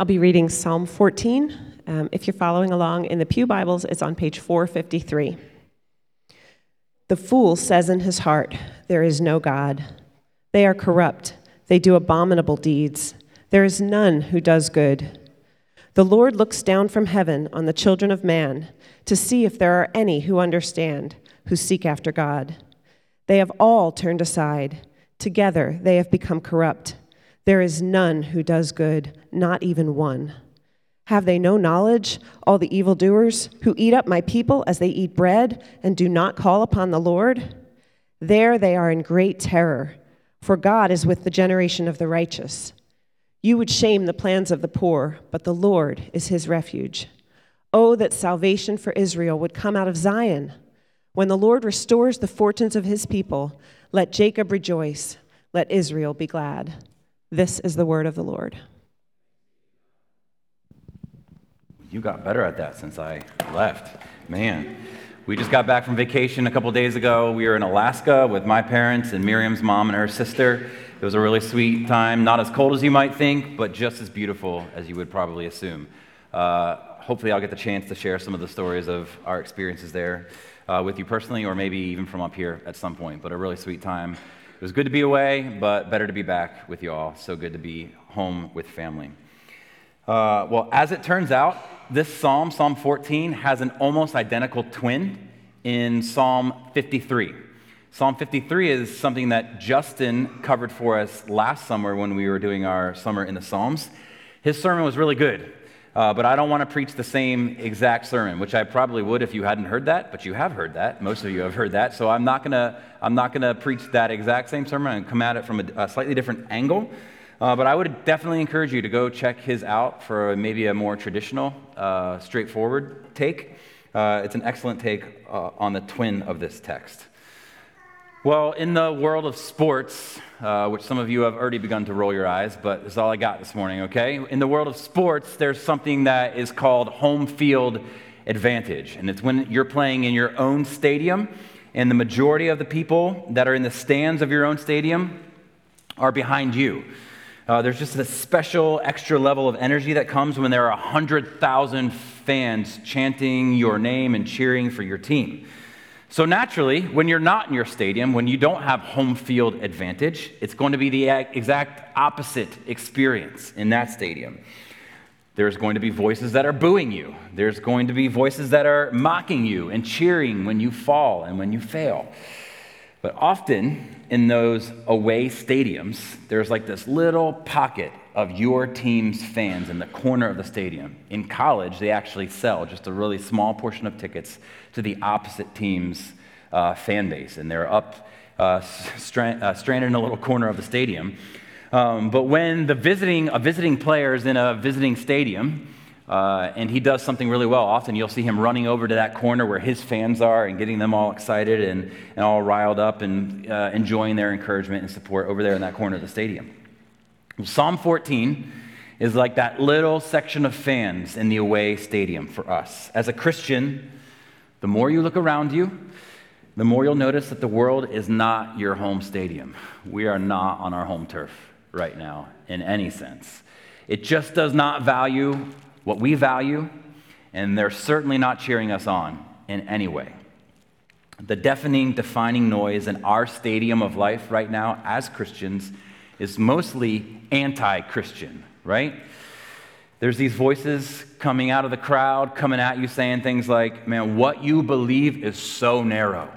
I'll be reading Psalm 14. Um, if you're following along in the Pew Bibles, it's on page 453. The fool says in his heart, There is no God. They are corrupt, they do abominable deeds. There is none who does good. The Lord looks down from heaven on the children of man to see if there are any who understand, who seek after God. They have all turned aside. Together they have become corrupt. There is none who does good, not even one. Have they no knowledge, all the evildoers, who eat up my people as they eat bread and do not call upon the Lord? There they are in great terror, for God is with the generation of the righteous. You would shame the plans of the poor, but the Lord is his refuge. Oh, that salvation for Israel would come out of Zion. When the Lord restores the fortunes of his people, let Jacob rejoice, let Israel be glad. This is the word of the Lord. You got better at that since I left. Man, we just got back from vacation a couple days ago. We were in Alaska with my parents and Miriam's mom and her sister. It was a really sweet time. Not as cold as you might think, but just as beautiful as you would probably assume. Uh, hopefully, I'll get the chance to share some of the stories of our experiences there uh, with you personally, or maybe even from up here at some point. But a really sweet time. It was good to be away, but better to be back with you all. So good to be home with family. Uh, well, as it turns out, this psalm, Psalm 14, has an almost identical twin in Psalm 53. Psalm 53 is something that Justin covered for us last summer when we were doing our Summer in the Psalms. His sermon was really good, uh, but I don't want to preach the same exact sermon, which I probably would if you hadn't heard that, but you have heard that. Most of you have heard that, so I'm not going to I'm not going to preach that exact same sermon and come at it from a, a slightly different angle. Uh, but I would definitely encourage you to go check his out for maybe a more traditional, uh, straightforward take. Uh, it's an excellent take uh, on the twin of this text. Well, in the world of sports, uh, which some of you have already begun to roll your eyes, but it's all I got this morning, okay? In the world of sports, there's something that is called home field advantage. And it's when you're playing in your own stadium, and the majority of the people that are in the stands of your own stadium are behind you. Uh, there's just a special extra level of energy that comes when there are 100,000 fans chanting your name and cheering for your team. So, naturally, when you're not in your stadium, when you don't have home field advantage, it's going to be the exact opposite experience in that stadium. There's going to be voices that are booing you, there's going to be voices that are mocking you and cheering when you fall and when you fail. But often in those away stadiums, there's like this little pocket of your team's fans in the corner of the stadium. In college, they actually sell just a really small portion of tickets to the opposite team's uh, fan base, and they're up uh, uh, stranded in a little corner of the stadium. Um, but when the visiting, a visiting player is in a visiting stadium, uh, and he does something really well. Often you'll see him running over to that corner where his fans are and getting them all excited and, and all riled up and uh, enjoying their encouragement and support over there in that corner of the stadium. Psalm 14 is like that little section of fans in the away stadium for us. As a Christian, the more you look around you, the more you'll notice that the world is not your home stadium. We are not on our home turf right now in any sense. It just does not value what we value, and they're certainly not cheering us on in any way. The deafening, defining noise in our stadium of life right now as Christians is mostly anti Christian, right? There's these voices coming out of the crowd, coming at you, saying things like, Man, what you believe is so narrow.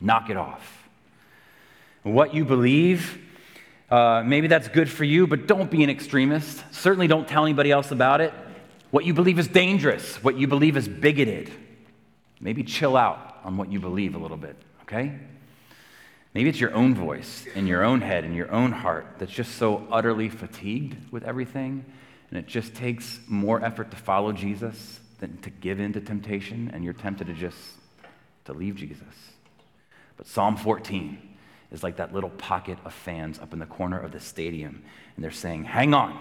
Knock it off. What you believe, uh, maybe that's good for you, but don't be an extremist. Certainly don't tell anybody else about it. What you believe is dangerous, what you believe is bigoted. Maybe chill out on what you believe a little bit, okay? Maybe it's your own voice in your own head, in your own heart that's just so utterly fatigued with everything, and it just takes more effort to follow Jesus than to give in to temptation, and you're tempted to just to leave Jesus. But Psalm 14 is like that little pocket of fans up in the corner of the stadium, and they're saying, Hang on,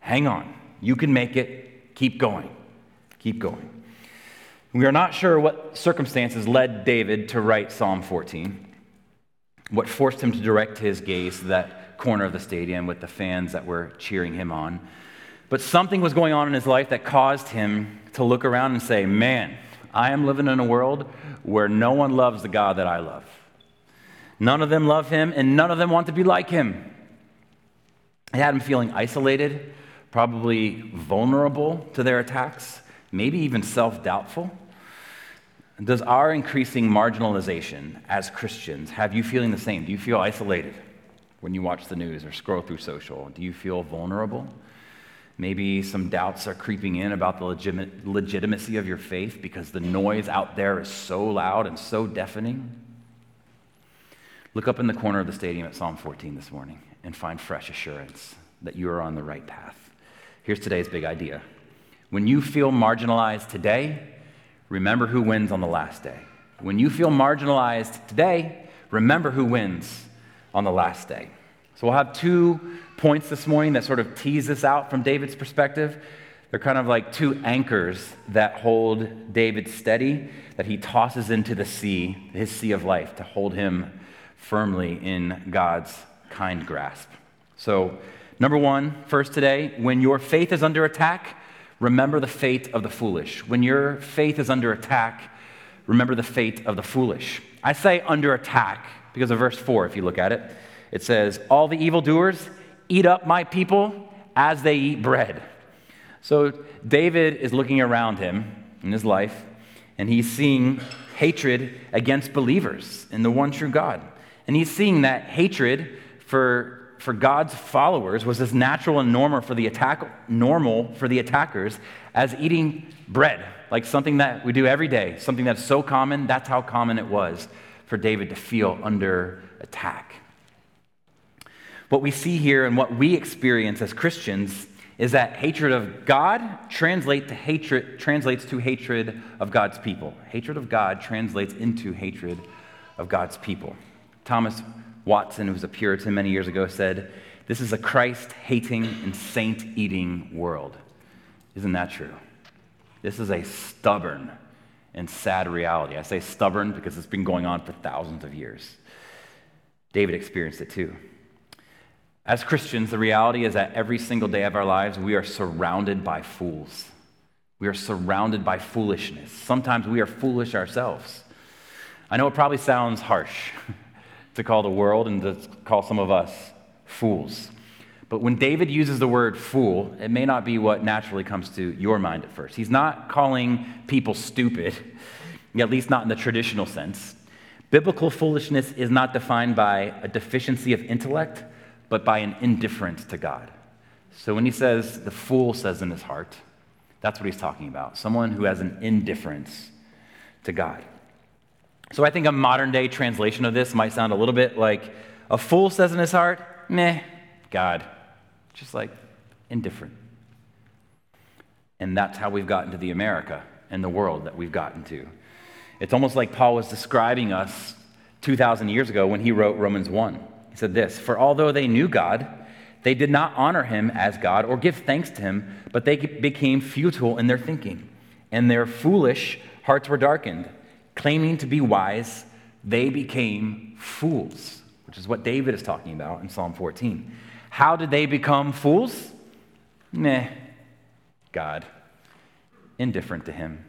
hang on. You can make it. Keep going. Keep going. We are not sure what circumstances led David to write Psalm 14, what forced him to direct his gaze to that corner of the stadium with the fans that were cheering him on. But something was going on in his life that caused him to look around and say, Man, I am living in a world where no one loves the God that I love. None of them love him, and none of them want to be like him. It had him feeling isolated, probably vulnerable to their attacks, maybe even self doubtful. Does our increasing marginalization as Christians have you feeling the same? Do you feel isolated when you watch the news or scroll through social? Do you feel vulnerable? Maybe some doubts are creeping in about the legit- legitimacy of your faith because the noise out there is so loud and so deafening. Look up in the corner of the stadium at Psalm 14 this morning and find fresh assurance that you are on the right path. Here's today's big idea. When you feel marginalized today, remember who wins on the last day. When you feel marginalized today, remember who wins on the last day. So we'll have two points this morning that sort of tease this out from David's perspective. They're kind of like two anchors that hold David steady, that he tosses into the sea, his sea of life, to hold him firmly in God's kind grasp. So, number one, first today, when your faith is under attack, remember the fate of the foolish. When your faith is under attack, remember the fate of the foolish. I say under attack because of verse 4, if you look at it. It says, All the evildoers eat up my people as they eat bread. So David is looking around him in his life, and he's seeing hatred against believers in the one true God. And he's seeing that hatred for, for God's followers was as natural and normal for the attack, normal for the attackers as eating bread, like something that we do every day, something that's so common, that's how common it was for David to feel under attack. What we see here and what we experience as Christians is that hatred of God translate to hatred, translates to hatred of God's people. Hatred of God translates into hatred of God's people. Thomas Watson, who was a Puritan many years ago, said, This is a Christ hating and saint eating world. Isn't that true? This is a stubborn and sad reality. I say stubborn because it's been going on for thousands of years. David experienced it too. As Christians, the reality is that every single day of our lives, we are surrounded by fools. We are surrounded by foolishness. Sometimes we are foolish ourselves. I know it probably sounds harsh to call the world and to call some of us fools. But when David uses the word fool, it may not be what naturally comes to your mind at first. He's not calling people stupid, at least not in the traditional sense. Biblical foolishness is not defined by a deficiency of intellect but by an indifference to God. So when he says, the fool says in his heart, that's what he's talking about. Someone who has an indifference to God. So I think a modern day translation of this might sound a little bit like a fool says in his heart, meh, God. Just like indifferent. And that's how we've gotten to the America and the world that we've gotten to. It's almost like Paul was describing us 2,000 years ago when he wrote Romans 1. He said this For although they knew God, they did not honor him as God or give thanks to him, but they became futile in their thinking, and their foolish hearts were darkened. Claiming to be wise, they became fools, which is what David is talking about in Psalm 14. How did they become fools? Meh, God, indifferent to him.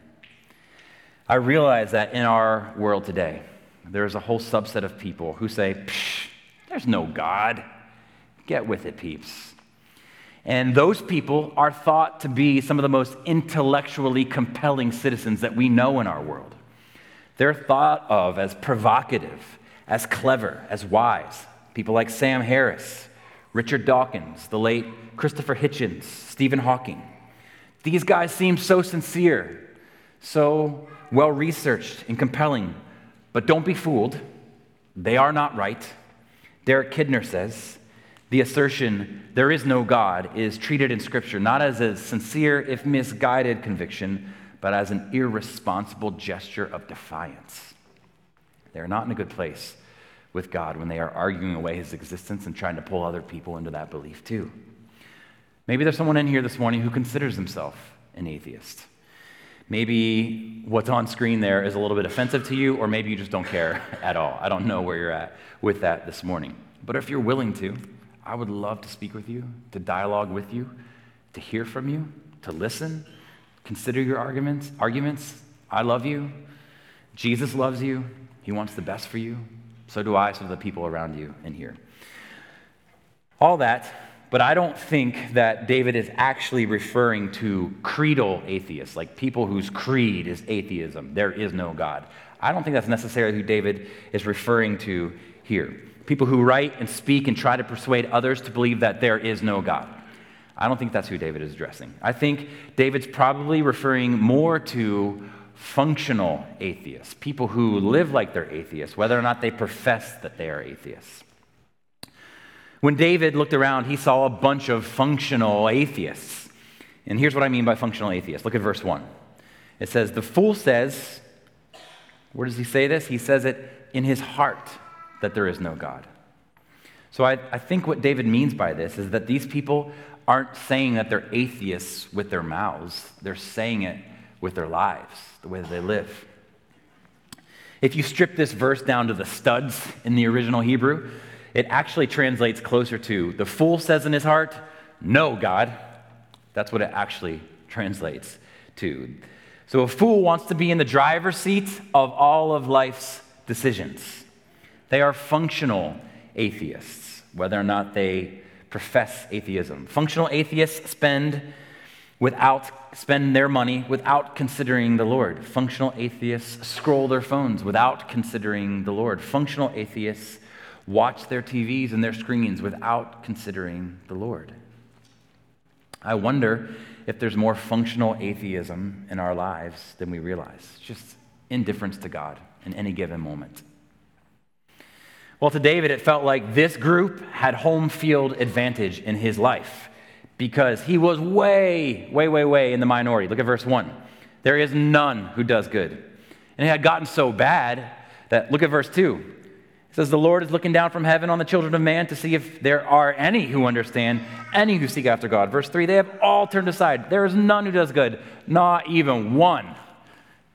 I realize that in our world today, there's a whole subset of people who say, Psh, there's no God. Get with it, peeps. And those people are thought to be some of the most intellectually compelling citizens that we know in our world. They're thought of as provocative, as clever, as wise. People like Sam Harris, Richard Dawkins, the late Christopher Hitchens, Stephen Hawking. These guys seem so sincere, so well researched and compelling, but don't be fooled. They are not right. Derek Kidner says the assertion, there is no God, is treated in Scripture not as a sincere, if misguided conviction, but as an irresponsible gesture of defiance. They're not in a good place with God when they are arguing away his existence and trying to pull other people into that belief too. Maybe there's someone in here this morning who considers himself an atheist. Maybe what's on screen there is a little bit offensive to you, or maybe you just don't care at all. I don't know where you're at with that this morning. But if you're willing to, I would love to speak with you, to dialogue with you, to hear from you, to listen, consider your arguments. Arguments. I love you. Jesus loves you. He wants the best for you. So do I, so do the people around you in here. All that, but I don't think that David is actually referring to creedal atheists, like people whose creed is atheism. There is no God. I don't think that's necessarily who David is referring to here. People who write and speak and try to persuade others to believe that there is no God. I don't think that's who David is addressing. I think David's probably referring more to functional atheists, people who live like they're atheists, whether or not they profess that they are atheists. When David looked around, he saw a bunch of functional atheists. And here's what I mean by functional atheists. Look at verse 1. It says, The fool says, where does he say this? He says it in his heart that there is no God. So I, I think what David means by this is that these people aren't saying that they're atheists with their mouths, they're saying it with their lives, the way that they live. If you strip this verse down to the studs in the original Hebrew, it actually translates closer to the fool says in his heart, No, God. That's what it actually translates to. So a fool wants to be in the driver's seat of all of life's decisions. They are functional atheists, whether or not they profess atheism. Functional atheists spend without spend their money without considering the Lord. Functional atheists scroll their phones without considering the Lord. Functional atheists watch their TVs and their screens without considering the Lord. I wonder if there's more functional atheism in our lives than we realize. just indifference to God in any given moment. Well, to David, it felt like this group had home field advantage in his life because he was way, way, way, way in the minority. Look at verse 1. There is none who does good. And it had gotten so bad that, look at verse 2. It says, The Lord is looking down from heaven on the children of man to see if there are any who understand, any who seek after God. Verse 3 They have all turned aside. There is none who does good, not even one.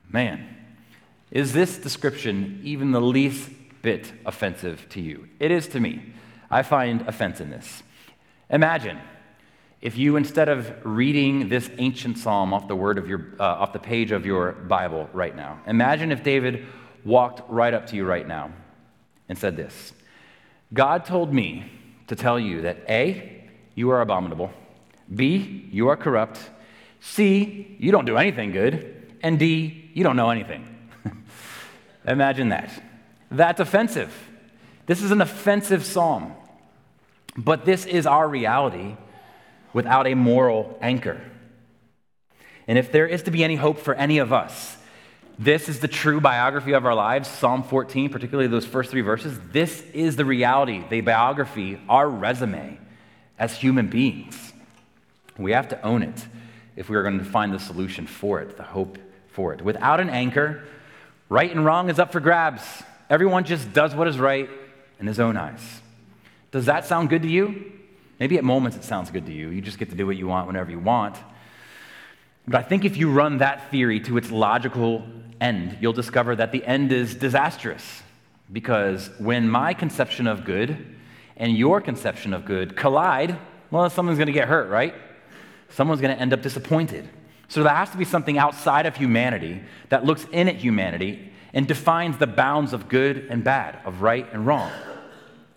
Man, is this description even the least bit offensive to you. It is to me. I find offense in this. Imagine if you, instead of reading this ancient psalm off the word of your, uh, off the page of your Bible right now, imagine if David walked right up to you right now and said this God told me to tell you that A, you are abominable, B, you are corrupt, C, you don't do anything good, and D, you don't know anything. Imagine that. That's offensive. This is an offensive psalm. But this is our reality without a moral anchor. And if there is to be any hope for any of us, this is the true biography of our lives, Psalm 14, particularly those first three verses. This is the reality, the biography, our resume as human beings. We have to own it if we are going to find the solution for it, the hope for it. Without an anchor, right and wrong is up for grabs. Everyone just does what is right in his own eyes. Does that sound good to you? Maybe at moments it sounds good to you. You just get to do what you want whenever you want. But I think if you run that theory to its logical end, you'll discover that the end is disastrous. Because when my conception of good and your conception of good collide, well, someone's going to get hurt, right? Someone's going to end up disappointed. So there has to be something outside of humanity that looks in at humanity and defines the bounds of good and bad, of right and wrong.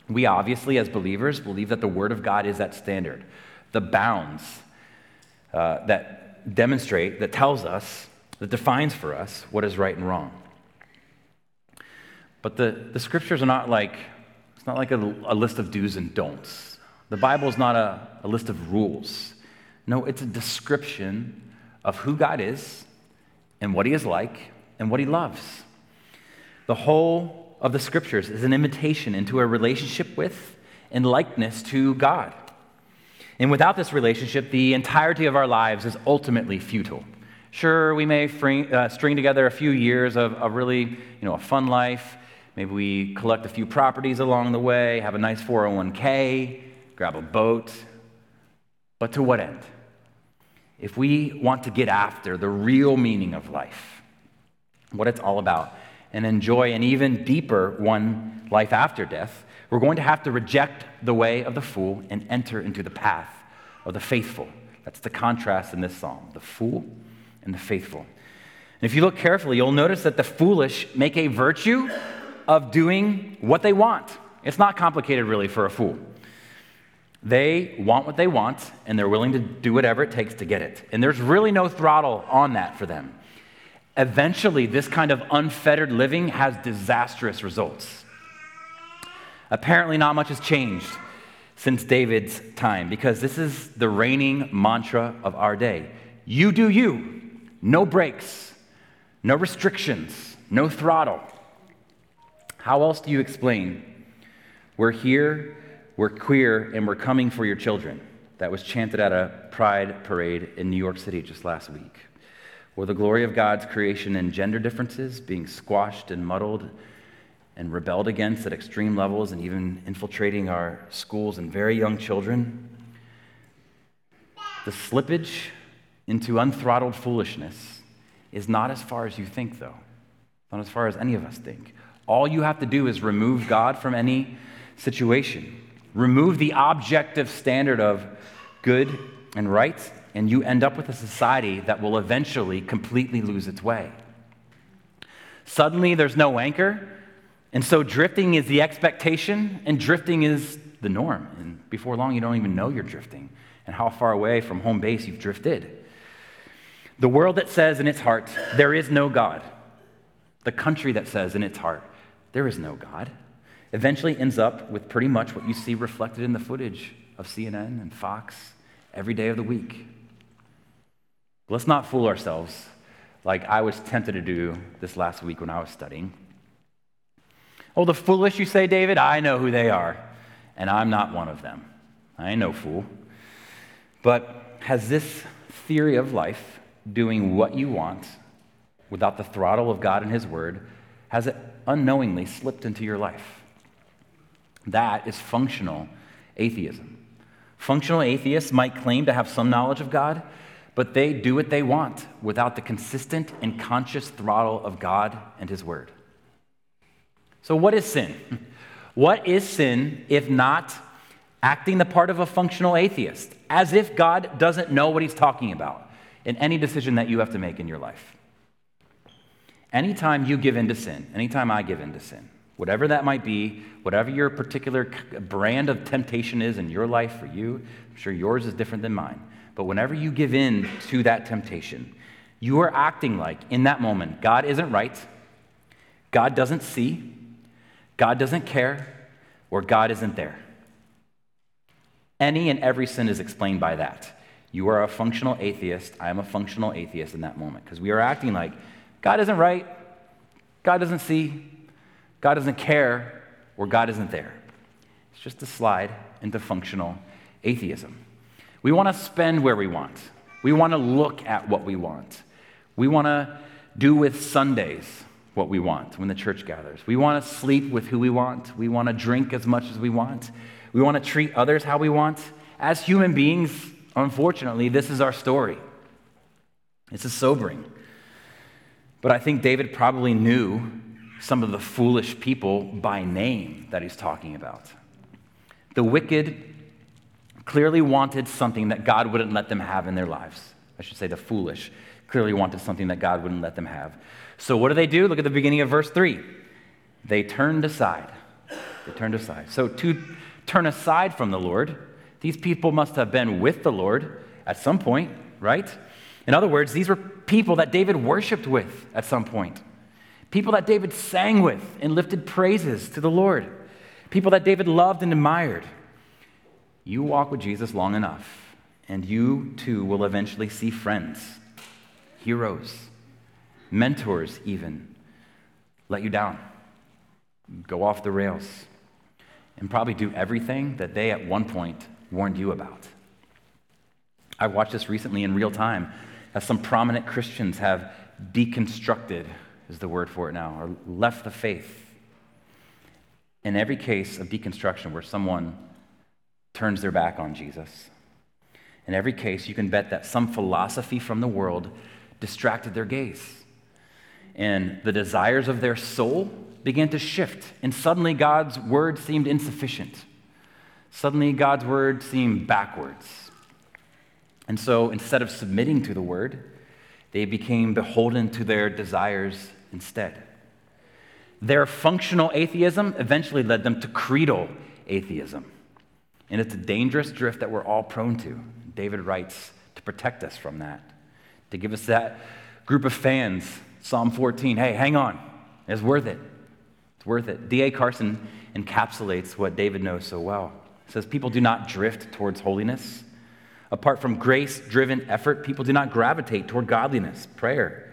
We obviously, as believers, believe that the Word of God is that standard, the bounds uh, that demonstrate, that tells us, that defines for us what is right and wrong. But the, the scriptures are not like, it's not like a, a list of do's and don'ts. The Bible is not a, a list of rules. No, it's a description of who God is and what He is like and what He loves. The whole of the scriptures is an invitation into a relationship with and likeness to God. And without this relationship, the entirety of our lives is ultimately futile. Sure, we may uh, string together a few years of, of really, you know, a fun life. Maybe we collect a few properties along the way, have a nice 401k, grab a boat. But to what end? If we want to get after the real meaning of life, what it's all about, and enjoy an even deeper one, life after death, we're going to have to reject the way of the fool and enter into the path of the faithful, That's the contrast in this psalm the fool and the faithful. And if you look carefully, you'll notice that the foolish make a virtue of doing what they want. It's not complicated, really, for a fool. They want what they want, and they're willing to do whatever it takes to get it. And there's really no throttle on that for them. Eventually, this kind of unfettered living has disastrous results. Apparently, not much has changed since David's time because this is the reigning mantra of our day. You do you, no breaks, no restrictions, no throttle. How else do you explain we're here, we're queer, and we're coming for your children? That was chanted at a pride parade in New York City just last week. Or the glory of God's creation and gender differences being squashed and muddled and rebelled against at extreme levels and even infiltrating our schools and very young children. The slippage into unthrottled foolishness is not as far as you think, though. Not as far as any of us think. All you have to do is remove God from any situation, remove the objective standard of good and right, and you end up with a society that will eventually completely lose its way. Suddenly, there's no anchor, and so drifting is the expectation, and drifting is the norm. And before long, you don't even know you're drifting and how far away from home base you've drifted. The world that says in its heart, there is no God. The country that says in its heart, there is no God, eventually ends up with pretty much what you see reflected in the footage of CNN and Fox every day of the week. Let's not fool ourselves like I was tempted to do this last week when I was studying. Oh, the foolish, you say, David? I know who they are, and I'm not one of them. I ain't no fool. But has this theory of life, doing what you want without the throttle of God and His Word, has it unknowingly slipped into your life? That is functional atheism. Functional atheists might claim to have some knowledge of God, but they do what they want without the consistent and conscious throttle of God and His Word. So, what is sin? What is sin if not acting the part of a functional atheist, as if God doesn't know what he's talking about in any decision that you have to make in your life? Anytime you give in to sin, anytime I give in to sin, whatever that might be, whatever your particular brand of temptation is in your life for you, I'm sure yours is different than mine, but whenever you give in to that temptation, you are acting like in that moment, God isn't right, God doesn't see, God doesn't care or God isn't there. Any and every sin is explained by that. You are a functional atheist. I am a functional atheist in that moment because we are acting like God isn't right, God doesn't see, God doesn't care, or God isn't there. It's just a slide into functional atheism. We want to spend where we want, we want to look at what we want, we want to do with Sundays what we want when the church gathers. We want to sleep with who we want. We want to drink as much as we want. We want to treat others how we want. As human beings, unfortunately, this is our story. This is sobering. But I think David probably knew some of the foolish people by name that he's talking about. The wicked clearly wanted something that God wouldn't let them have in their lives. I should say the foolish clearly wanted something that God wouldn't let them have. So, what do they do? Look at the beginning of verse 3. They turned aside. They turned aside. So, to turn aside from the Lord, these people must have been with the Lord at some point, right? In other words, these were people that David worshiped with at some point, people that David sang with and lifted praises to the Lord, people that David loved and admired. You walk with Jesus long enough, and you too will eventually see friends, heroes, mentors, even, let you down, go off the rails, and probably do everything that they at one point warned you about. I watched this recently in real time as some prominent Christians have deconstructed, is the word for it now, or left the faith. In every case of deconstruction where someone turns their back on Jesus, in every case, you can bet that some philosophy from the world distracted their gaze and the desires of their soul began to shift. And suddenly God's word seemed insufficient. Suddenly God's word seemed backwards. And so instead of submitting to the word, they became beholden to their desires instead. Their functional atheism eventually led them to creedal atheism. And it's a dangerous drift that we're all prone to. David writes to protect us from that, to give us that group of fans, Psalm 14, hey, hang on, it's worth it. It's worth it. D.A. Carson encapsulates what David knows so well. Says, People do not drift towards holiness. Apart from grace driven effort, people do not gravitate toward godliness, prayer,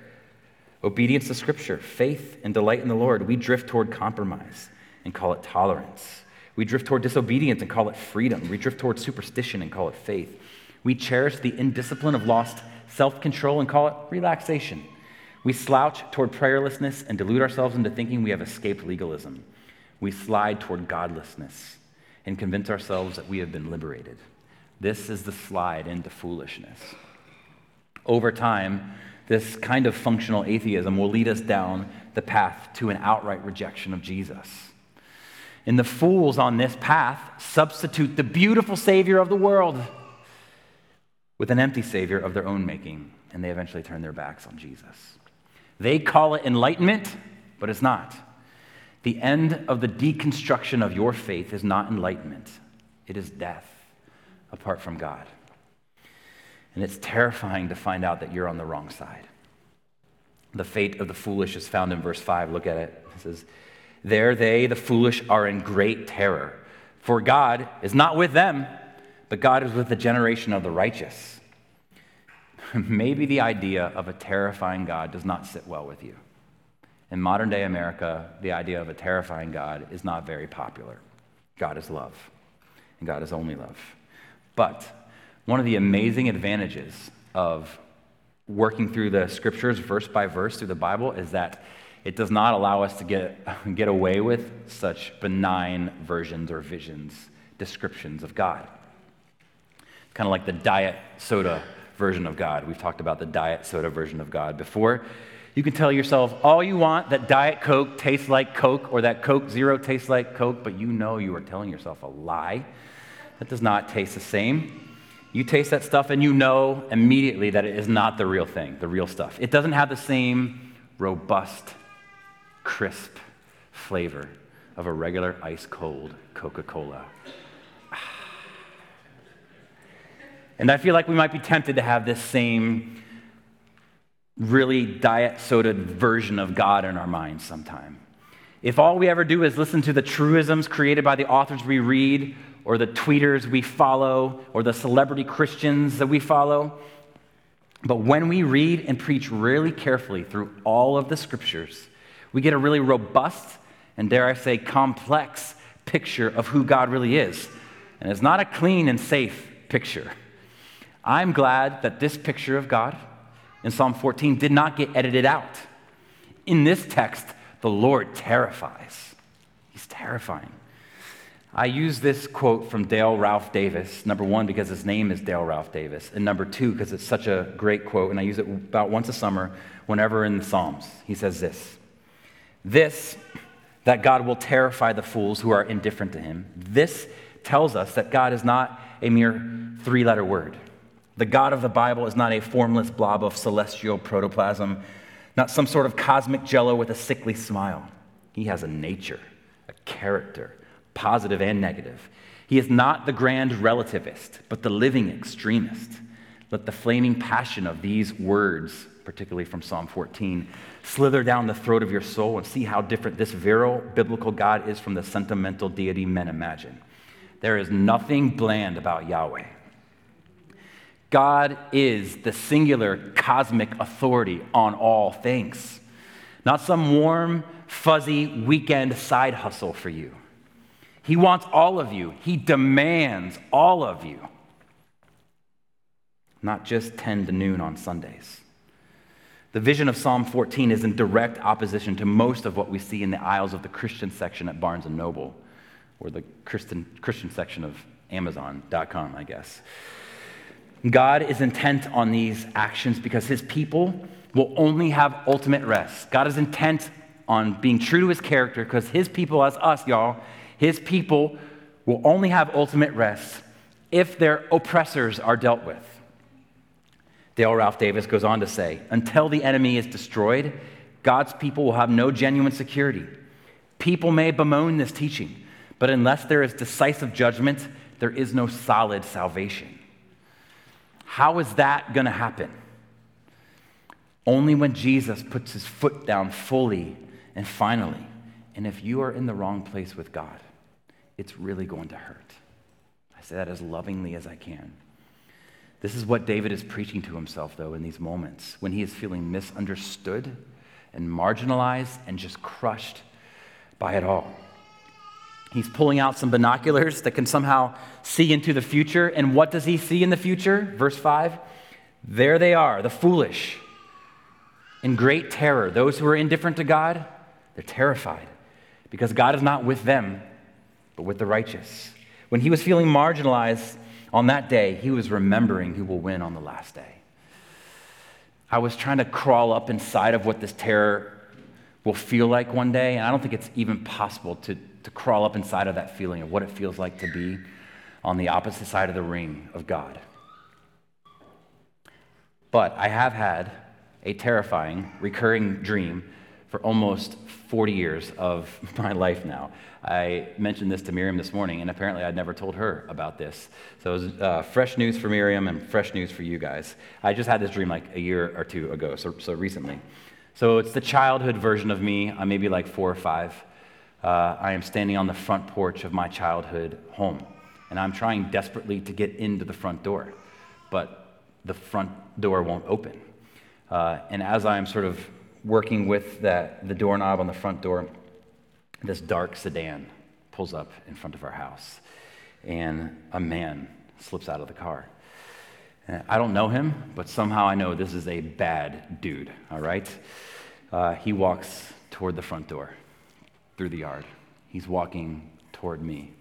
obedience to Scripture, faith, and delight in the Lord. We drift toward compromise and call it tolerance. We drift toward disobedience and call it freedom. We drift toward superstition and call it faith. We cherish the indiscipline of lost self control and call it relaxation. We slouch toward prayerlessness and delude ourselves into thinking we have escaped legalism. We slide toward godlessness and convince ourselves that we have been liberated. This is the slide into foolishness. Over time, this kind of functional atheism will lead us down the path to an outright rejection of Jesus. And the fools on this path substitute the beautiful Savior of the world with an empty Savior of their own making, and they eventually turn their backs on Jesus. They call it enlightenment, but it's not. The end of the deconstruction of your faith is not enlightenment, it is death apart from God. And it's terrifying to find out that you're on the wrong side. The fate of the foolish is found in verse 5. Look at it. It says, there they, the foolish, are in great terror. For God is not with them, but God is with the generation of the righteous. Maybe the idea of a terrifying God does not sit well with you. In modern day America, the idea of a terrifying God is not very popular. God is love, and God is only love. But one of the amazing advantages of working through the scriptures verse by verse through the Bible is that it does not allow us to get, get away with such benign versions or visions, descriptions of God. It's kind of like the diet soda version of God. We've talked about the diet soda version of God before. You can tell yourself all you want that Diet Coke tastes like Coke or that Coke Zero tastes like Coke, but you know you are telling yourself a lie. That does not taste the same. You taste that stuff and you know immediately that it is not the real thing, the real stuff. It doesn't have the same robust crisp flavor of a regular ice cold Coca Cola. And I feel like we might be tempted to have this same really diet soda version of God in our minds sometime. If all we ever do is listen to the truisms created by the authors we read, or the tweeters we follow, or the celebrity Christians that we follow, but when we read and preach really carefully through all of the scriptures, we get a really robust and, dare I say, complex picture of who God really is. And it's not a clean and safe picture. I'm glad that this picture of God in Psalm 14 did not get edited out. In this text, the Lord terrifies. He's terrifying. I use this quote from Dale Ralph Davis, number one, because his name is Dale Ralph Davis, and number two, because it's such a great quote, and I use it about once a summer whenever in the Psalms. He says this this, that God will terrify the fools who are indifferent to him, this tells us that God is not a mere three letter word. The God of the Bible is not a formless blob of celestial protoplasm, not some sort of cosmic jello with a sickly smile. He has a nature, a character, positive and negative. He is not the grand relativist, but the living extremist. Let the flaming passion of these words, particularly from Psalm 14, slither down the throat of your soul and see how different this virile biblical God is from the sentimental deity men imagine. There is nothing bland about Yahweh. God is the singular cosmic authority on all things, not some warm, fuzzy weekend side hustle for you. He wants all of you, He demands all of you, not just 10 to noon on Sundays. The vision of Psalm 14 is in direct opposition to most of what we see in the aisles of the Christian section at Barnes & Noble, or the Christian, Christian section of Amazon.com, I guess. God is intent on these actions because his people will only have ultimate rest. God is intent on being true to his character because his people, as us, y'all, his people will only have ultimate rest if their oppressors are dealt with. Dale Ralph Davis goes on to say Until the enemy is destroyed, God's people will have no genuine security. People may bemoan this teaching, but unless there is decisive judgment, there is no solid salvation. How is that going to happen? Only when Jesus puts his foot down fully and finally. And if you are in the wrong place with God, it's really going to hurt. I say that as lovingly as I can. This is what David is preaching to himself, though, in these moments when he is feeling misunderstood and marginalized and just crushed by it all. He's pulling out some binoculars that can somehow see into the future. And what does he see in the future? Verse 5 There they are, the foolish, in great terror. Those who are indifferent to God, they're terrified because God is not with them, but with the righteous. When he was feeling marginalized, on that day, he was remembering who will win on the last day. I was trying to crawl up inside of what this terror will feel like one day, and I don't think it's even possible to, to crawl up inside of that feeling of what it feels like to be on the opposite side of the ring of God. But I have had a terrifying, recurring dream for almost 40 years of my life now. I mentioned this to Miriam this morning, and apparently I'd never told her about this. So it was uh, fresh news for Miriam and fresh news for you guys. I just had this dream like a year or two ago, so, so recently. So it's the childhood version of me. I'm maybe like four or five. Uh, I am standing on the front porch of my childhood home, and I'm trying desperately to get into the front door, but the front door won't open. Uh, and as I'm sort of working with that, the doorknob on the front door, this dark sedan pulls up in front of our house, and a man slips out of the car. And I don't know him, but somehow I know this is a bad dude, all right? Uh, he walks toward the front door through the yard. He's walking toward me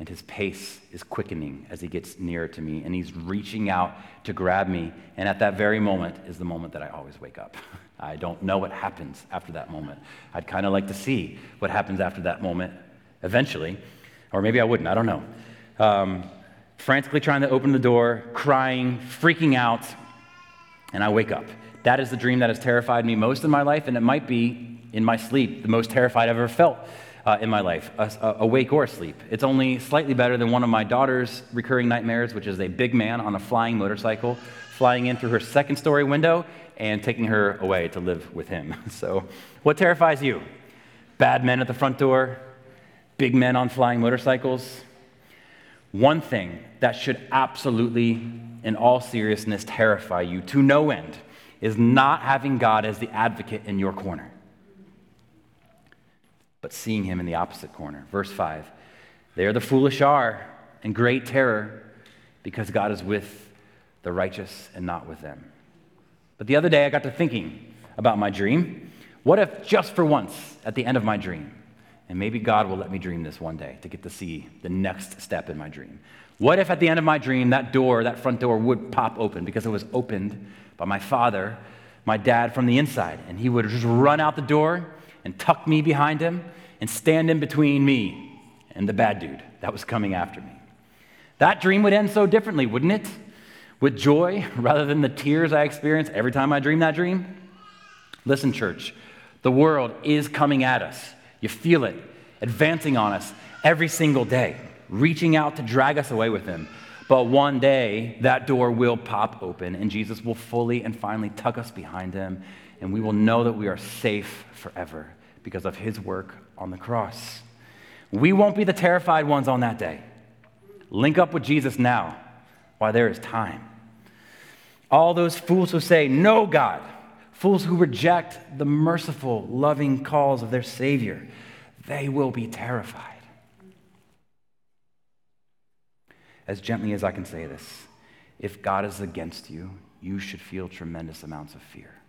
and his pace is quickening as he gets nearer to me, and he's reaching out to grab me. And at that very moment is the moment that I always wake up. I don't know what happens after that moment. I'd kind of like to see what happens after that moment eventually, or maybe I wouldn't, I don't know. Um, frantically trying to open the door, crying, freaking out, and I wake up. That is the dream that has terrified me most in my life, and it might be in my sleep the most terrified I've ever felt uh, in my life, uh, awake or asleep. It's only slightly better than one of my daughter's recurring nightmares, which is a big man on a flying motorcycle flying in through her second story window and taking her away to live with him. So, what terrifies you? Bad men at the front door, big men on flying motorcycles. One thing that should absolutely, in all seriousness, terrify you to no end is not having God as the advocate in your corner but seeing him in the opposite corner. Verse 5 There the foolish are in great terror because God is with the righteous and not with them. But the other day I got to thinking about my dream. What if just for once at the end of my dream, and maybe God will let me dream this one day to get to see the next step in my dream. What if at the end of my dream, that door, that front door, would pop open because it was opened by my father, my dad from the inside, and he would just run out the door and tuck me behind him and stand in between me and the bad dude that was coming after me. That dream would end so differently, wouldn't it? With joy rather than the tears I experience every time I dream that dream? Listen, church, the world is coming at us. You feel it, advancing on us every single day, reaching out to drag us away with him. But one day, that door will pop open, and Jesus will fully and finally tuck us behind him and we will know that we are safe forever because of his work on the cross. We won't be the terrified ones on that day. Link up with Jesus now while there is time. All those fools who say, No, God, fools who reject the merciful, loving calls of their Savior, they will be terrified. As gently as I can say this, if God is against you, you should feel tremendous amounts of fear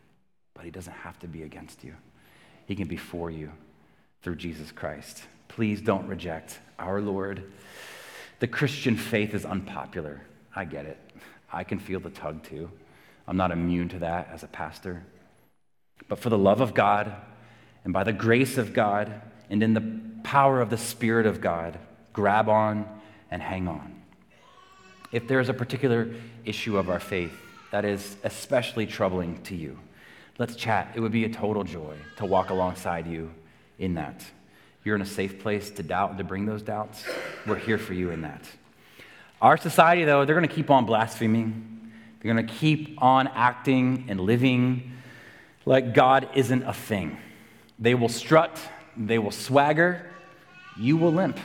but he doesn't have to be against you. He can be for you through Jesus Christ. Please don't reject our Lord. The Christian faith is unpopular. I get it. I can feel the tug too. I'm not immune to that as a pastor. But for the love of God and by the grace of God and in the power of the Spirit of God, grab on and hang on. If there's a particular issue of our faith that is especially troubling to you, let's chat. It would be a total joy to walk alongside you in that. You're in a safe place to doubt and to bring those doubts. We're here for you in that. Our society, though, they're going to keep on blaspheming. They're going to keep on acting and living like God isn't a thing. They will strut, they will swagger, you will limp.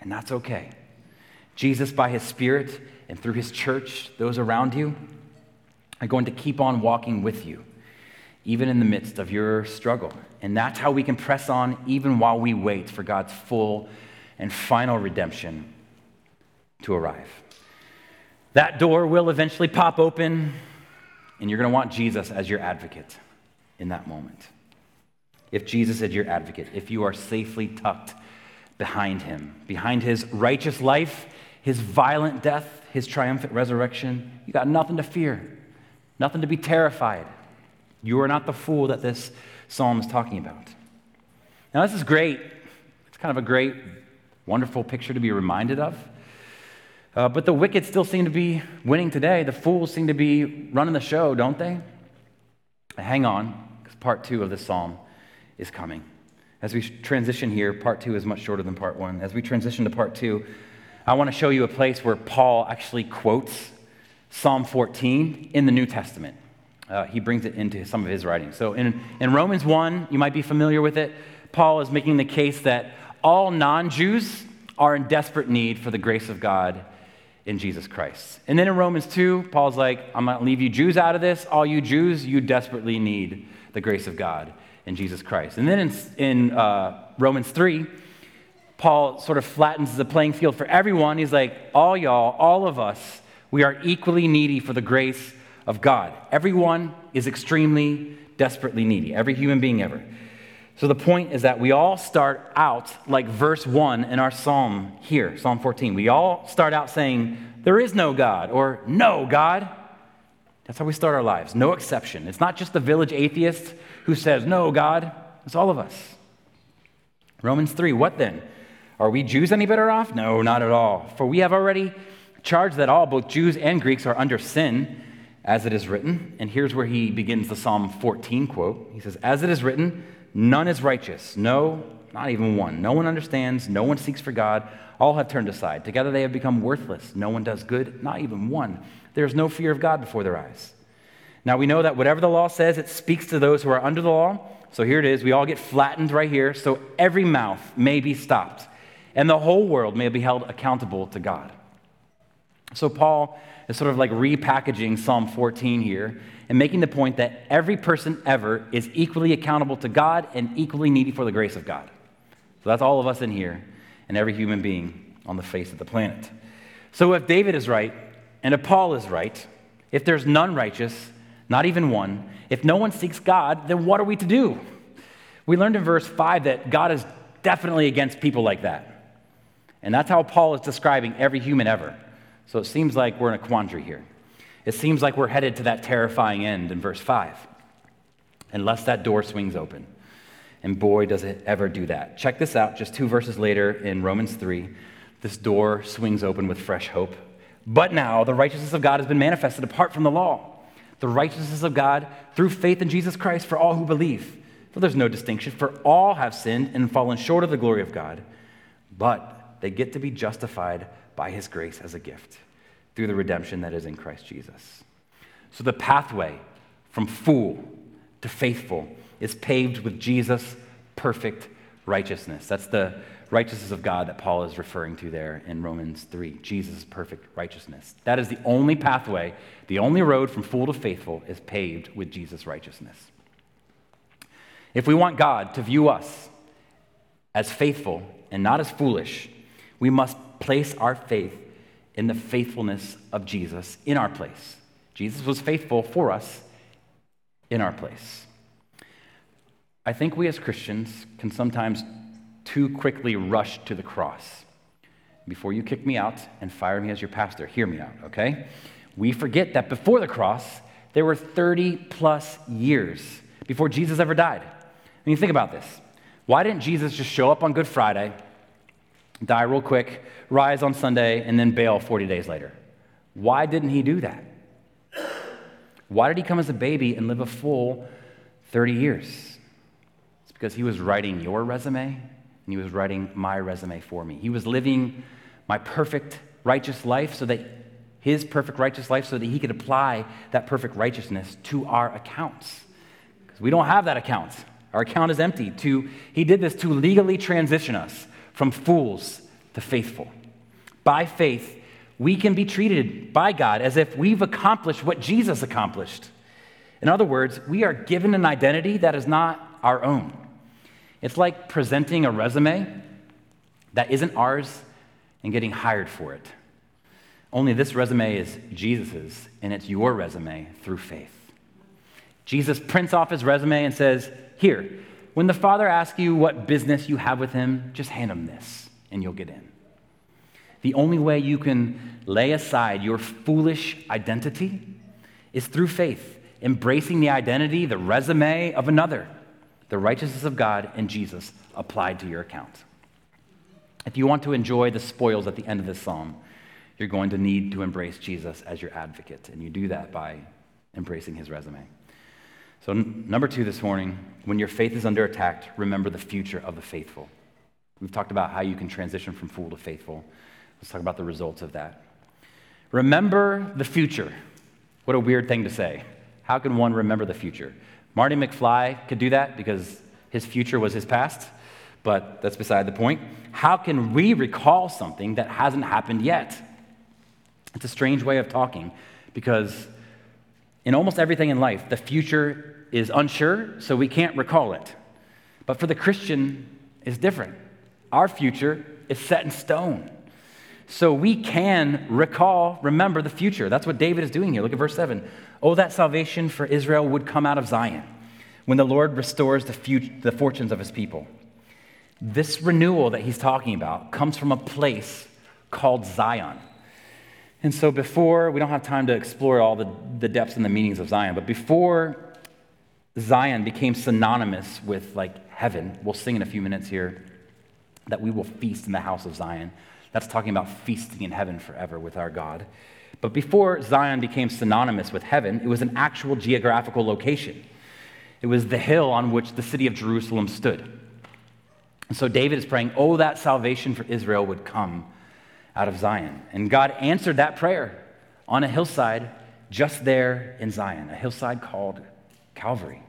And that's okay. Jesus, by his Spirit and through his church, those around you, are going to keep on walking with you, even in the midst of your struggle. And that's how we can press on even while we wait for God's full and final redemption to arrive. That door will eventually pop open, and you're going to want Jesus as your advocate in that moment. If Jesus is your advocate, if you are safely tucked behind him, behind his righteous life, his violent death, his triumphant resurrection, you got nothing to fear, nothing to be terrified. You are not the fool that this psalm is talking about. Now, this is great. It's kind of a great, wonderful picture to be reminded of. Uh, but the wicked still seem to be winning today. The fools seem to be running the show, don't they? Hang on, because part two of this psalm is coming. As we transition here, part two is much shorter than part one. As we transition to part two, I want to show you a place where Paul actually quotes Psalm 14 in the New Testament. Uh, he brings it into some of his writings. So in, in Romans 1, you might be familiar with it, Paul is making the case that all non Jews are in desperate need for the grace of God in Jesus Christ. And then in Romans 2, Paul's like, I'm going to leave you Jews out of this. All you Jews, you desperately need the grace of God in Jesus Christ. And then in, in uh, Romans 3, Paul sort of flattens the playing field for everyone. He's like, all y'all, all of us, we are equally needy for the grace of God. Everyone is extremely, desperately needy, every human being ever. So the point is that we all start out like verse 1 in our psalm here, Psalm 14. We all start out saying, There is no God, or No God. That's how we start our lives, no exception. It's not just the village atheist who says, No, God. It's all of us. Romans 3, what then? Are we Jews any better off? No, not at all. For we have already charged that all, both Jews and Greeks, are under sin, as it is written. And here's where he begins the Psalm 14 quote. He says, As it is written, none is righteous. No, not even one. No one understands. No one seeks for God. All have turned aside. Together they have become worthless. No one does good, not even one. There is no fear of God before their eyes. Now we know that whatever the law says, it speaks to those who are under the law. So here it is. We all get flattened right here. So every mouth may be stopped, and the whole world may be held accountable to God. So Paul is sort of like repackaging Psalm 14 here and making the point that every person ever is equally accountable to God and equally needy for the grace of God. So that's all of us in here and every human being on the face of the planet. So if David is right and if Paul is right, if there's none righteous, not even one. If no one seeks God, then what are we to do? We learned in verse 5 that God is definitely against people like that. And that's how Paul is describing every human ever. So it seems like we're in a quandary here. It seems like we're headed to that terrifying end in verse 5, unless that door swings open. And boy, does it ever do that. Check this out, just two verses later in Romans 3. This door swings open with fresh hope. But now the righteousness of God has been manifested apart from the law the righteousness of God through faith in Jesus Christ for all who believe. For there's no distinction, for all have sinned and fallen short of the glory of God, but they get to be justified by his grace as a gift through the redemption that is in Christ Jesus. So the pathway from fool to faithful is paved with Jesus' perfect righteousness. That's the righteousness of God that Paul is referring to there in Romans 3. Jesus' perfect righteousness. That is the only pathway, the only road from fool to faithful is paved with Jesus' righteousness. If we want God to view us as faithful and not as foolish, we must place our faith in the faithfulness of Jesus in our place. Jesus was faithful for us in our place. I think we as Christians can sometimes too quickly rush to the cross. Before you kick me out and fire me as your pastor, hear me out, okay? We forget that before the cross, there were 30 plus years before Jesus ever died. I mean, think about this. Why didn't Jesus just show up on Good Friday, die real quick, rise on Sunday, and then bail 40 days later? Why didn't he do that? Why did he come as a baby and live a full 30 years? It's because he was writing your resume and he was writing my resume for me. He was living my perfect righteous life so that his perfect righteous life so that he could apply that perfect righteousness to our accounts. Because we don't have that account. Our account is empty. To, he did this to legally transition us from fools to faithful. By faith, we can be treated by God as if we've accomplished what Jesus accomplished. In other words, we are given an identity that is not our own. It's like presenting a resume that isn't ours and getting hired for it. Only this resume is Jesus's, and it's your resume through faith. Jesus prints off his resume and says, Here, when the Father asks you what business you have with him, just hand him this, and you'll get in. The only way you can lay aside your foolish identity is through faith, embracing the identity, the resume of another, the righteousness of God and Jesus applied to your account. If you want to enjoy the spoils at the end of this psalm, you're going to need to embrace Jesus as your advocate, and you do that by embracing his resume. So, n- number two this morning, when your faith is under attack, remember the future of the faithful. We've talked about how you can transition from fool to faithful. Let's talk about the results of that. Remember the future. What a weird thing to say. How can one remember the future? Marty McFly could do that because his future was his past, but that's beside the point. How can we recall something that hasn't happened yet? It's a strange way of talking because in almost everything in life, the future is unsure, so we can't recall it. But for the Christian, it's different. Our future is set in stone. So we can recall, remember the future. That's what David is doing here. Look at verse 7. Oh, that salvation for Israel would come out of Zion when the Lord restores the, future, the fortunes of his people. This renewal that he's talking about comes from a place called Zion. And so, before, we don't have time to explore all the, the depths and the meanings of Zion, but before Zion became synonymous with like heaven, we'll sing in a few minutes here that we will feast in the house of Zion. That's talking about feasting in heaven forever with our God. But before Zion became synonymous with heaven, it was an actual geographical location. It was the hill on which the city of Jerusalem stood. And so David is praying, oh, that salvation for Israel would come out of Zion. And God answered that prayer on a hillside just there in Zion, a hillside called Calvary.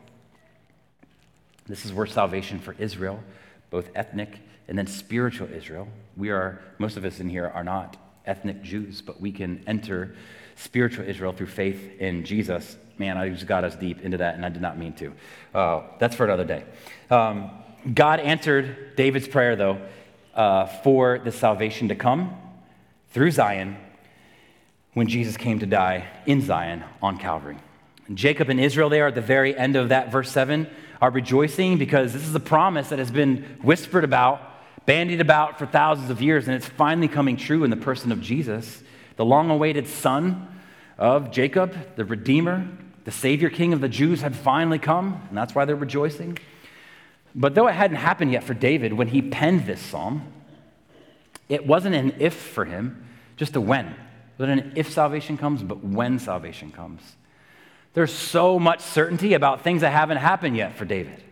This is where salvation for Israel, both ethnic and then spiritual Israel. We are, most of us in here are not ethnic Jews, but we can enter spiritual Israel through faith in Jesus. Man, I just got us deep into that, and I did not mean to. Uh, that's for another day. Um, God answered David's prayer, though, uh, for the salvation to come through Zion when Jesus came to die in Zion on Calvary. Jacob and Israel, there at the very end of that verse 7, are rejoicing because this is a promise that has been whispered about, bandied about for thousands of years, and it's finally coming true in the person of Jesus, the long awaited son of Jacob, the Redeemer, the Savior King of the Jews, had finally come, and that's why they're rejoicing. But though it hadn't happened yet for David when he penned this psalm, it wasn't an if for him, just a when. It wasn't an if salvation comes, but when salvation comes. There's so much certainty about things that haven't happened yet for David.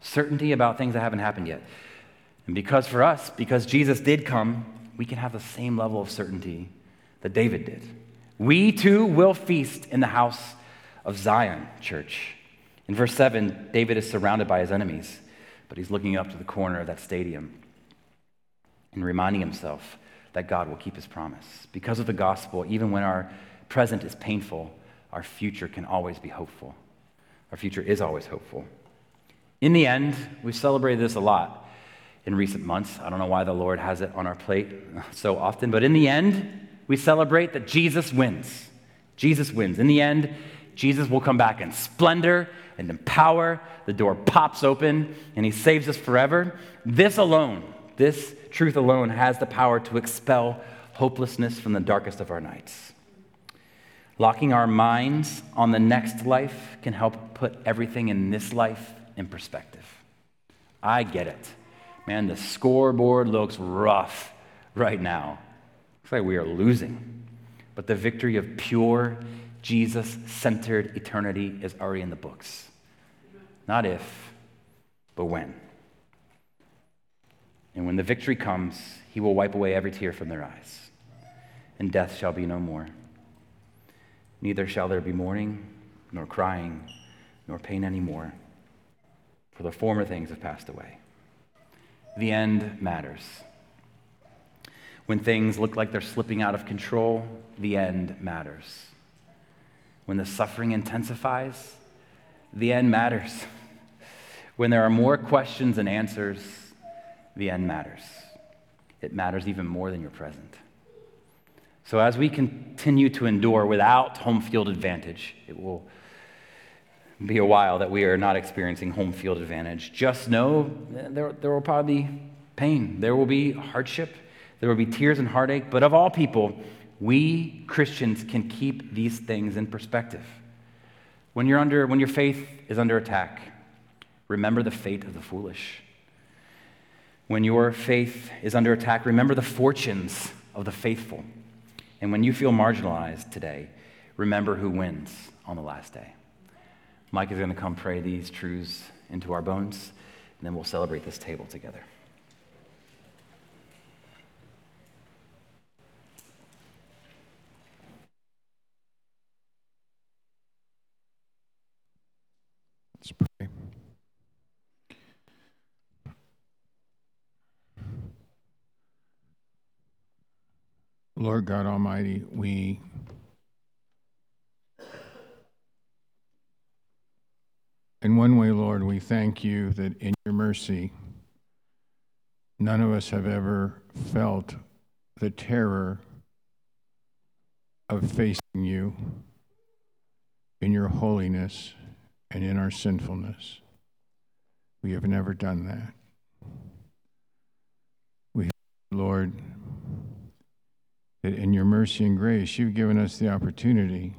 Certainty about things that haven't happened yet. And because for us, because Jesus did come, we can have the same level of certainty that David did. We too will feast in the house of Zion, church. In verse 7, David is surrounded by his enemies, but he's looking up to the corner of that stadium and reminding himself that God will keep his promise. Because of the gospel, even when our present is painful, our future can always be hopeful. Our future is always hopeful. In the end, we've celebrated this a lot in recent months. I don't know why the Lord has it on our plate so often, but in the end, we celebrate that Jesus wins. Jesus wins. In the end, Jesus will come back in splendor and in power. The door pops open and he saves us forever. This alone, this truth alone, has the power to expel hopelessness from the darkest of our nights. Locking our minds on the next life can help put everything in this life in perspective. I get it. Man, the scoreboard looks rough right now. Looks like we are losing. But the victory of pure, Jesus centered eternity is already in the books. Not if, but when. And when the victory comes, he will wipe away every tear from their eyes, and death shall be no more. Neither shall there be mourning, nor crying, nor pain anymore, for the former things have passed away. The end matters. When things look like they're slipping out of control, the end matters. When the suffering intensifies, the end matters. When there are more questions than answers, the end matters. It matters even more than your present. So, as we continue to endure without home field advantage, it will be a while that we are not experiencing home field advantage. Just know there, there will probably be pain, there will be hardship, there will be tears and heartache, but of all people, we Christians can keep these things in perspective. When, you're under, when your faith is under attack, remember the fate of the foolish. When your faith is under attack, remember the fortunes of the faithful. And when you feel marginalized today, remember who wins on the last day. Mike is going to come pray these truths into our bones, and then we'll celebrate this table together. Let's pray. Lord God Almighty, we in one way, Lord, we thank you that in your mercy, none of us have ever felt the terror of facing you in your holiness and in our sinfulness. We have never done that. We, Lord, that in your mercy and grace, you've given us the opportunity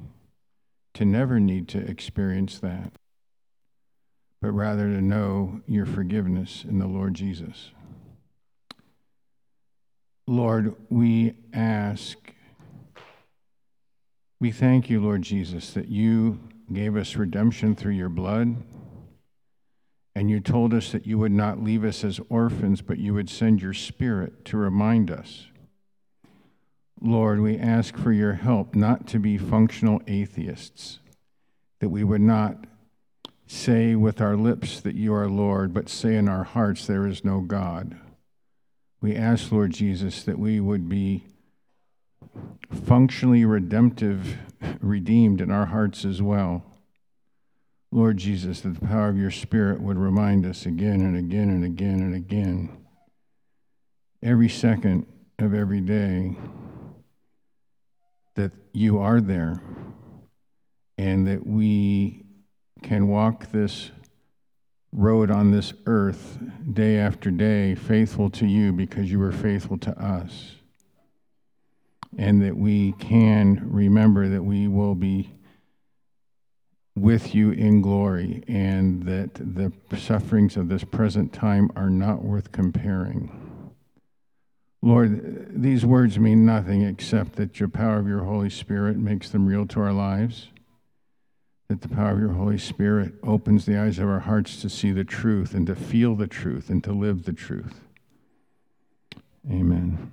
to never need to experience that, but rather to know your forgiveness in the Lord Jesus. Lord, we ask, we thank you, Lord Jesus, that you gave us redemption through your blood. And you told us that you would not leave us as orphans, but you would send your spirit to remind us. Lord, we ask for your help not to be functional atheists, that we would not say with our lips that you are Lord, but say in our hearts there is no God. We ask, Lord Jesus, that we would be functionally redemptive, redeemed in our hearts as well. Lord Jesus, that the power of your Spirit would remind us again and again and again and again, every second of every day, you are there and that we can walk this road on this earth day after day, faithful to you because you were faithful to us and that we can remember that we will be with you in glory, and that the sufferings of this present time are not worth comparing. Lord, these words mean nothing except that your power of your Holy Spirit makes them real to our lives, that the power of your Holy Spirit opens the eyes of our hearts to see the truth and to feel the truth and to live the truth. Amen.